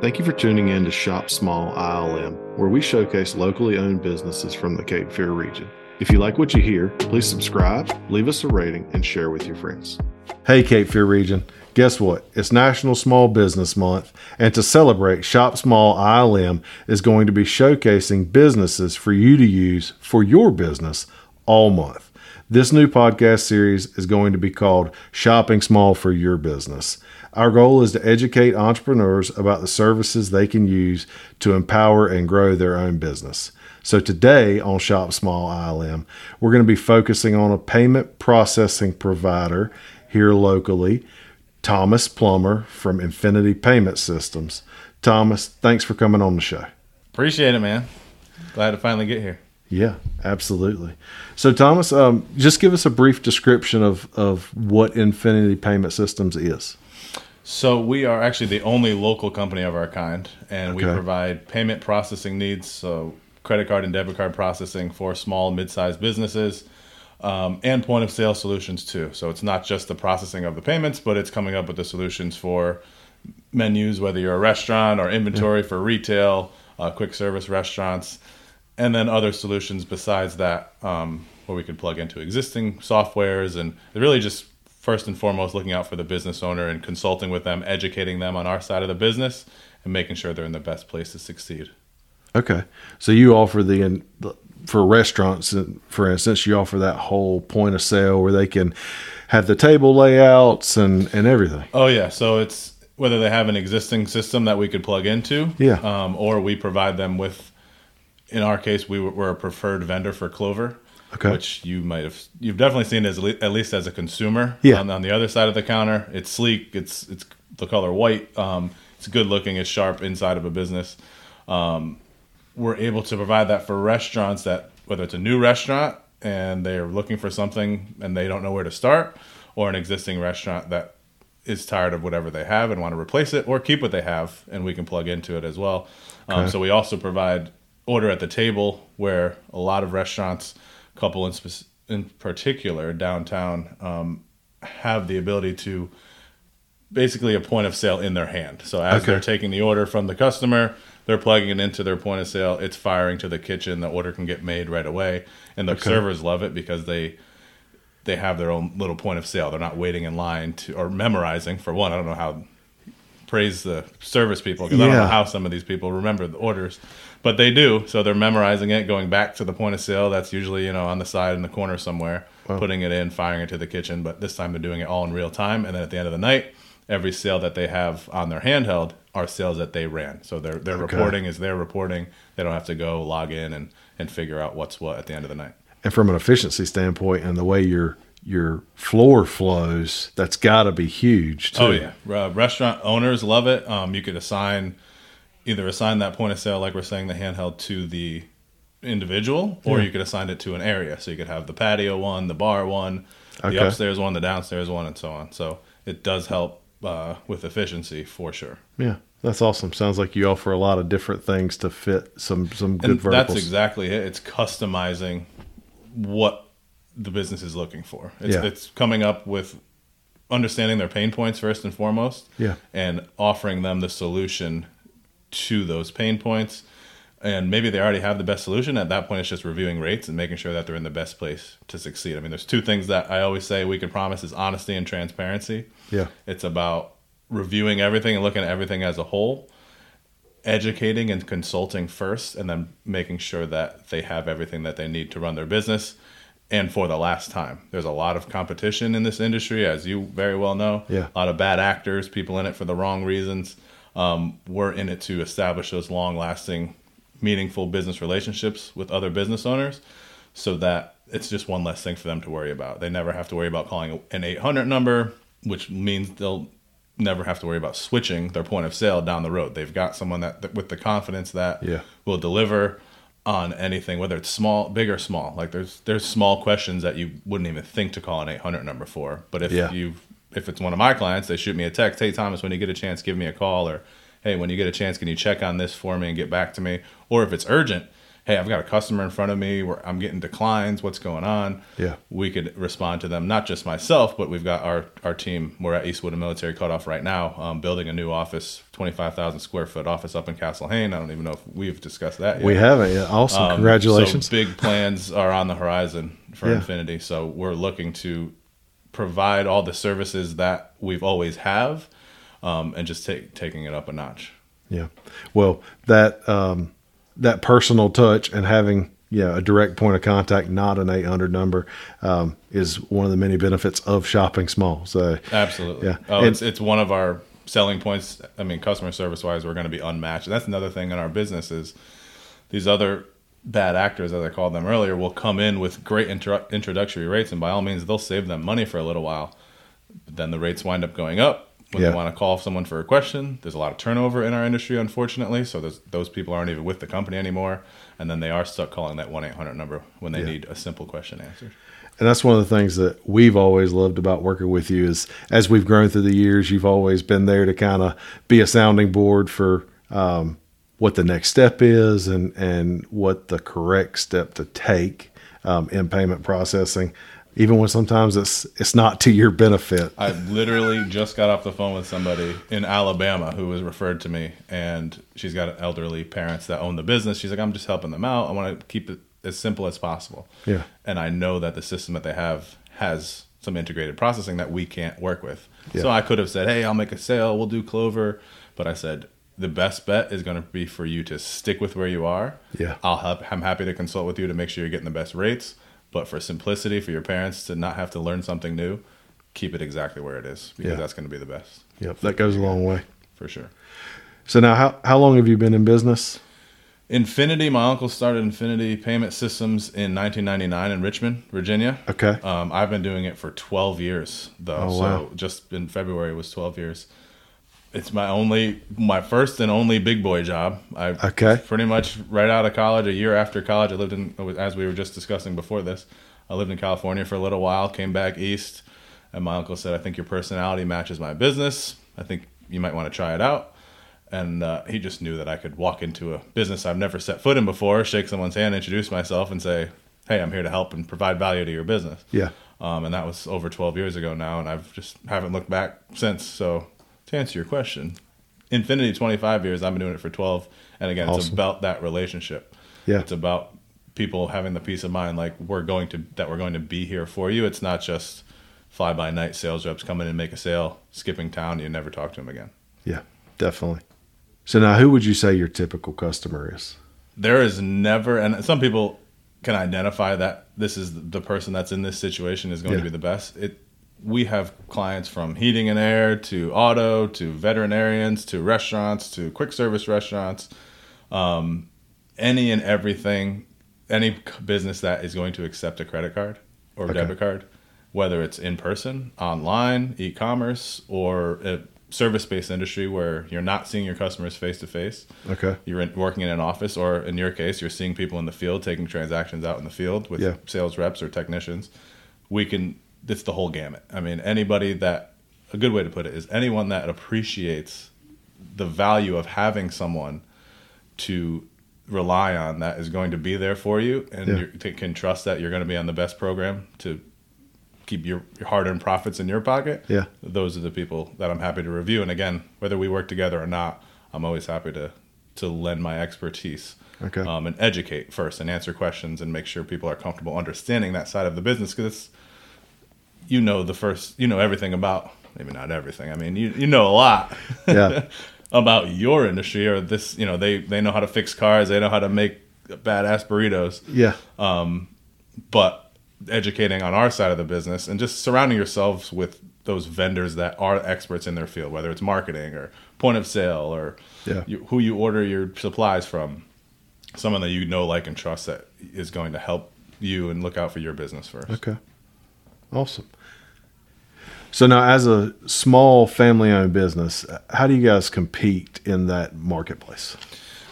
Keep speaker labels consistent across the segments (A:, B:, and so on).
A: Thank you for tuning in to Shop Small ILM, where we showcase locally owned businesses from the Cape Fear region. If you like what you hear, please subscribe, leave us a rating, and share with your friends.
B: Hey, Cape Fear region. Guess what? It's National Small Business Month, and to celebrate, Shop Small ILM is going to be showcasing businesses for you to use for your business all month. This new podcast series is going to be called Shopping Small for Your Business. Our goal is to educate entrepreneurs about the services they can use to empower and grow their own business. So, today on Shop Small ILM, we're going to be focusing on a payment processing provider here locally, Thomas Plummer from Infinity Payment Systems. Thomas, thanks for coming on the show.
C: Appreciate it, man. Glad to finally get here.
B: Yeah, absolutely. So, Thomas, um, just give us a brief description of, of what Infinity Payment Systems is.
C: So we are actually the only local company of our kind, and we provide payment processing needs, so credit card and debit card processing for small, mid-sized businesses, um, and point of sale solutions too. So it's not just the processing of the payments, but it's coming up with the solutions for menus, whether you're a restaurant or inventory for retail, uh, quick service restaurants, and then other solutions besides that, um, where we can plug into existing softwares and really just first and foremost looking out for the business owner and consulting with them, educating them on our side of the business, and making sure they're in the best place to succeed.
B: Okay. So, you offer the, for restaurants, for instance, you offer that whole point of sale where they can have the table layouts and, and everything.
C: Oh yeah, so it's whether they have an existing system that we could plug into,
B: Yeah.
C: um, or we provide them with. In our case, we were, a preferred vendor for Clover,
B: Okay.
C: which you might have you've definitely seen as at least as a consumer.
B: Yeah.
C: On, on the other side of the counter, it's sleek. It's it's the color white. Um, it's good looking. It's sharp inside of a business. Um, we're able to provide that for restaurants that whether it's a new restaurant and they're looking for something and they don't know where to start, or an existing restaurant that is tired of whatever they have and want to replace it or keep what they have and we can plug into it as well. Um, so we also provide order at the table where a lot of restaurants, a couple in, spec- in particular downtown, um, have the ability to basically a point of sale in their hand. So as
B: Okay.
C: they're taking the order from the customer, they're plugging it into their point of sale. It's firing to the kitchen. The order can get made right away, and the
B: Okay.
C: servers love it because they they have their own little point of sale. They're not waiting in line to or memorizing. For one, I don't know how praise the service people because I don't know how some of these people remember the orders, but they do. So they're memorizing it, going back to the point of sale. That's usually you know on the side in the corner somewhere, putting it in, firing it to the kitchen. But this time they're doing it all in real time, and then at the end of the night, every sale that they have on their handheld are sales that they ran. So their their
B: Okay.
C: reporting is their reporting. They don't have to go log in and and figure out what's what at the end of the night.
B: And from an efficiency standpoint and the way your your floor flows, that's got to be huge too.
C: Oh yeah, uh, restaurant owners love it. Um, you could assign either assign that point of sale, like we're saying, the handheld to the individual, or
B: Yeah.
C: you could assign it to an area. So you could have the patio one, the bar one,
B: Okay.
C: the upstairs one, the downstairs one, and so on. So it does help uh, with efficiency for sure.
B: Yeah, that's awesome. Sounds like you offer a lot of different things to fit some some good
C: And
B: verticals.
C: that's exactly it. It's customizing what the business is looking for. It's,
B: Yeah.
C: it's coming up with understanding their pain points first and foremost,
B: Yeah.
C: and offering them the solution to those pain points. And maybe they already have the best solution. At that point, it's just reviewing rates and making sure that they're in the best place to succeed. I mean, there's two things that I always say we can promise is honesty and transparency.
B: Yeah.
C: It's about reviewing everything and looking at everything as a whole, educating and consulting first, and then making sure that they have everything that they need to run their business and for the last time. There's a lot of competition in this industry, as you very well know.
B: Yeah.
C: A lot of bad actors, people in it for the wrong reasons. Um, we're in it to establish those long lasting, meaningful business relationships with other business owners so that it's just one less thing for them to worry about. They never have to worry about calling an 800 number, which means they'll never have to worry about switching their point of sale down the road. They've got someone that, that with the confidence that
B: Yeah.
C: will deliver on anything, whether it's small, big or small. Like there's there's small questions that you wouldn't even think to call an 800 number for. But if
B: Yeah.
C: you if it's one of my clients, they shoot me a text, "Hey Thomas, when you get a chance, give me a call," or "Hey, when you get a chance, can you check on this for me and get back to me?" Or if it's urgent, hey, I've got a customer in front of me where I'm getting declines. What's going on?
B: Yeah.
C: we could respond to them. Not just myself, but we've got our our team. We're at Eastwood and Military Cutoff right now, um, building a new office, twenty five thousand square foot office up in Castle Hayne. I don't even know if we've discussed that. Yet.
B: We haven't yet. Awesome.
C: Um,
B: Congratulations.
C: So big plans are on the horizon for
B: Yeah.
C: Infinity. So we're looking to provide all the services that we've always have, um, and just take taking it up a notch.
B: Yeah. Well, that um, that personal touch and having yeah a direct point of contact, not an eight hundred number, um, is one of the many benefits of shopping small. So
C: Absolutely.
B: Yeah.
C: Oh,
B: And-
C: it's it's one of our selling points. I mean, customer service wise, we're going to be unmatched. And that's another thing in our business is these other bad actors, as I called them earlier, will come in with great intro- introductory rates, and by all means, they'll save them money for a little while. But then the rates wind up going up when
B: Yeah.
C: they want to call someone for a question. There's a lot of turnover in our industry, unfortunately. So those people aren't even with the company anymore, and then they are stuck calling that one eight hundred number when they
B: Yeah.
C: need a simple question answered.
B: And that's one of the things that we've always loved about working with you is as we've grown through the years, you've always been there to kind of be a sounding board for um, what the next step is and, and what the correct step to take um, in payment processing, even when sometimes it's it's not to your benefit.
C: I literally just got off the phone with somebody in Alabama who was referred to me, and she's got elderly parents that own the business. She's like, I'm just helping them out. I want to keep it as simple as possible.
B: Yeah.
C: And I know that the system that they have has some integrated processing that we can't work with.
B: Yeah.
C: So I could have said, Hey, I'll make a sale. We'll do Clover. But I said, the best bet is going to be for you to stick with where you are.
B: Yeah.
C: I'll help. I'm happy to consult with you to make sure you're getting the best rates. But for simplicity, for your parents to not have to learn something new, keep it exactly where it is because
B: Yeah.
C: that's going to be the best
B: Yep, that goes a long way.
C: for sure.
B: So now, how how long have you been in business?
C: Infinity, my uncle started Infinity Payment Systems in 1999 in Richmond, Virginia.
B: Okay.
C: Um, I've been doing it for 12 years, though.
B: Oh, wow.
C: So just in February was 12 years. It's my only, my first and only big boy job. I
B: Okay.
C: pretty much right out of college, a year after college, I lived in, as we were just discussing before this, I lived in California for a little while, came back east, and my uncle said, I think your personality matches my business. I think you might want to try it out. And uh, he just knew that I could walk into a business I've never set foot in before, shake someone's hand, introduce myself, and say, Hey, I'm here to help and provide value to your business.
B: Yeah.
C: Um, and that was over 12 years ago now, and I've just haven't looked back since. So, to answer your question, Infinity 25 years, I've been doing it for 12. And again, it's about that relationship.
B: Yeah.
C: It's about people having the peace of mind, like we're going to that we're going to be here for you. It's not just fly by night sales reps come in and make a sale, skipping town, you never talk to them again.
B: Yeah. Definitely. So now, who would you say your typical customer is?
C: there is never and some people can identify that this is the person that's in this situation is going
B: Yeah.
C: to be the best it we have clients from heating and air to auto to veterinarians to restaurants to quick service restaurants um, any and everything any business that is going to accept a credit card or
B: Okay.
C: debit card whether it's in person online e-commerce or a service-based industry where you're not seeing your customers face to face
B: Okay.
C: you're in, working in an office, or in your case, you're seeing people in the field taking transactions out in the field with
B: Yeah.
C: sales reps or technicians. We can. It's the whole gamut. I mean, anybody that a good way to put it is anyone that appreciates the value of having someone to rely on that is going to be there for you, and
B: Yeah.
C: you can trust that you're going to be on the best program to keep your, your hard-earned profits in your pocket
B: Yeah.
C: those are the people that I'm happy to review. And again, whether we work together or not, I'm always happy to to lend my expertise
B: Okay.
C: um, and educate first and answer questions and make sure people are comfortable understanding that side of the business because you know the first you know everything about maybe not everything. I mean you you know a lot
B: Yeah.
C: about your industry or this you know they they know how to fix cars they know how to make badass burritos
B: Yeah.
C: Um, but educating on our side of the business and just surrounding yourselves with those vendors that are experts in their field, whether it's marketing or point of sale or
B: Yeah.
C: you, who you order your supplies from, someone that you know, like, and trust that is going to help you and look out for your business first.
B: Okay. Awesome. So now, as a small family-owned business, how do you guys compete in that marketplace?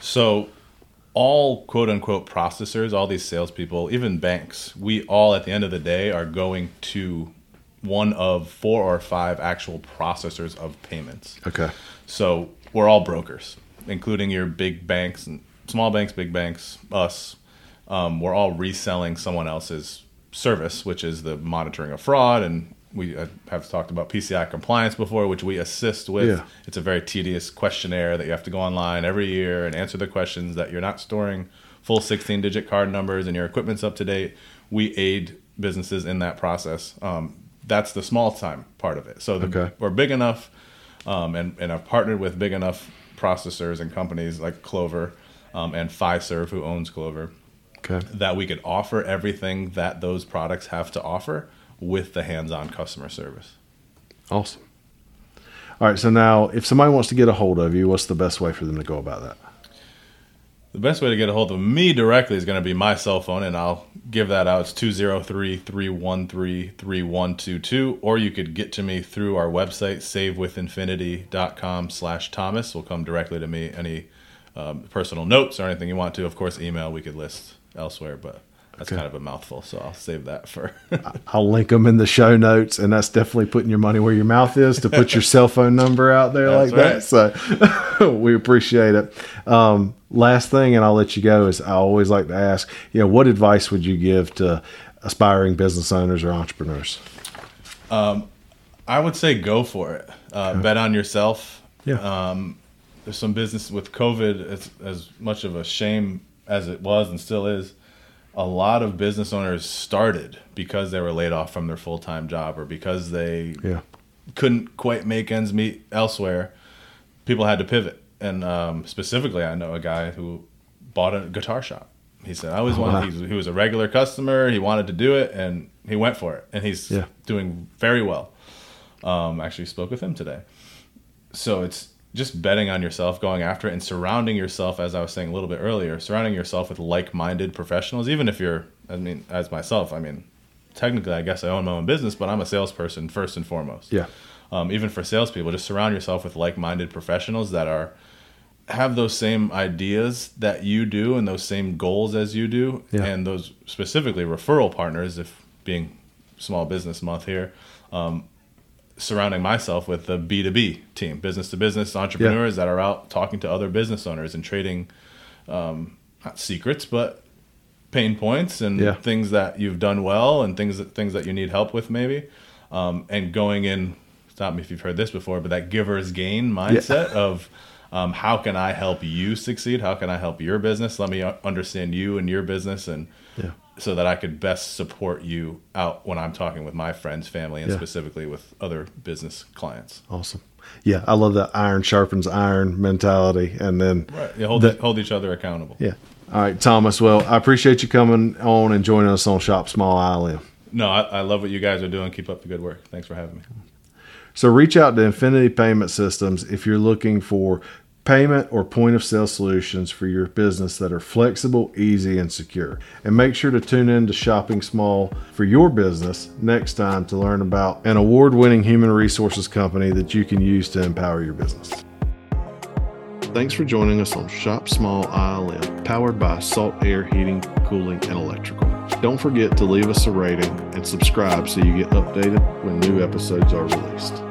C: So, all quote unquote processors, all these salespeople, even banks, we all at the end of the day are going to one of four or five actual processors of payments.
B: Okay.
C: So we're all brokers, including your big banks and small banks, big banks, us. um, we're all reselling someone else's service, which is the monitoring of fraud. And we uh, have talked about PCI compliance before, which we assist with.
B: Yeah.
C: It's a very tedious questionnaire that you have to go online every year and answer the questions that you're not storing full 16 digit card numbers and your equipment's up to date. We aid businesses in that process. Um, that's the small time part of it. So the,
B: Okay.
C: we're big enough um, and, and I've partnered with big enough processors and companies like Clover um, and Fiserv, who owns Clover,
B: Okay.
C: that we could offer everything that those products have to offer with the hands-on customer service.
B: Awesome. All right. So now, if somebody wants to get a hold of you, what's the best way for them to go about that?
C: The best way to get a hold of me directly is going to be my cell phone, and I'll give that out. It's 203 313 3122. Or you could get to me through our website, savewithinfinity.com slash Thomas. will come directly to me. Any um, personal notes or anything you want to, of course, email we could list elsewhere, but that's
B: Okay.
C: kind of a mouthful, so I'll save that for.
B: I'll link them in the show notes, and that's definitely putting your money where your mouth is to put your cell phone number out there like
C: That's
B: that. So we appreciate it. Um, last thing, and I'll let you go, is I always like to ask, you know, what advice would you give to aspiring business owners or entrepreneurs?
C: I would say go for it. Uh, Bet on yourself.
B: Yeah.
C: Um, there's some business with COVID. It's as much of a shame as it was and still is. A lot of business owners started because they were laid off from their full time job or because they
B: yeah.
C: couldn't quite make ends meet elsewhere. People had to pivot, and um, specifically, I know a guy who bought a guitar shop. He said, "I always
B: Oh, wow.
C: wanted." He was, he was a regular customer. He wanted to do it, and he went for it, and he's
B: Yeah.
C: doing very well. Um, actually, spoke with him today. So it's just betting on yourself, going after it, and surrounding yourself, as I was saying a little bit earlier, surrounding yourself with like-minded professionals. Even if you're, I mean, as myself, I mean, technically, I guess I own my own business, but I'm a salesperson first and foremost
B: Yeah.
C: um, even for salespeople, just surround yourself with like-minded professionals that are have those same ideas that you do and those same goals as you do,
B: Yeah.
C: and those specifically referral partners. If being Small Business Month here, um, surrounding myself with the B two B team, business to business entrepreneurs that are out talking to other business owners and trading um, not secrets, but pain points and
B: Yeah.
C: things that you've done well and things that things that you need help with maybe. Um, and going in stop me if you've heard this before but that giver's gain mindset of um, how can i help you succeed? How can i help your business? Let me understand you and your business and
B: Yeah.
C: So that i could best support you out when i'm talking with my friends family and
B: Yeah.
C: specifically with other business clients
B: Awesome. Yeah. I love that iron sharpens iron mentality. And then,
C: right you hold,
B: The-
C: hold each other accountable
B: yeah. All right, Thomas. Well, I appreciate you coming on and joining us on Shop Small ILM.
C: no I, I love what you guys are doing keep up the good work thanks for having me
B: So reach out to Infinity Payment Systems if you're looking for payment or point of sale solutions for your business that are flexible, easy, and secure. And make sure to tune in to Shopping Small for your business next time to learn about an award winning human resources company that you can use to empower your business.
A: Thanks for joining us on Shop Small ILM, powered by Salt Air Heating, Cooling, and Electrical. Don't forget to leave us a rating and subscribe so you get updated when new episodes are released.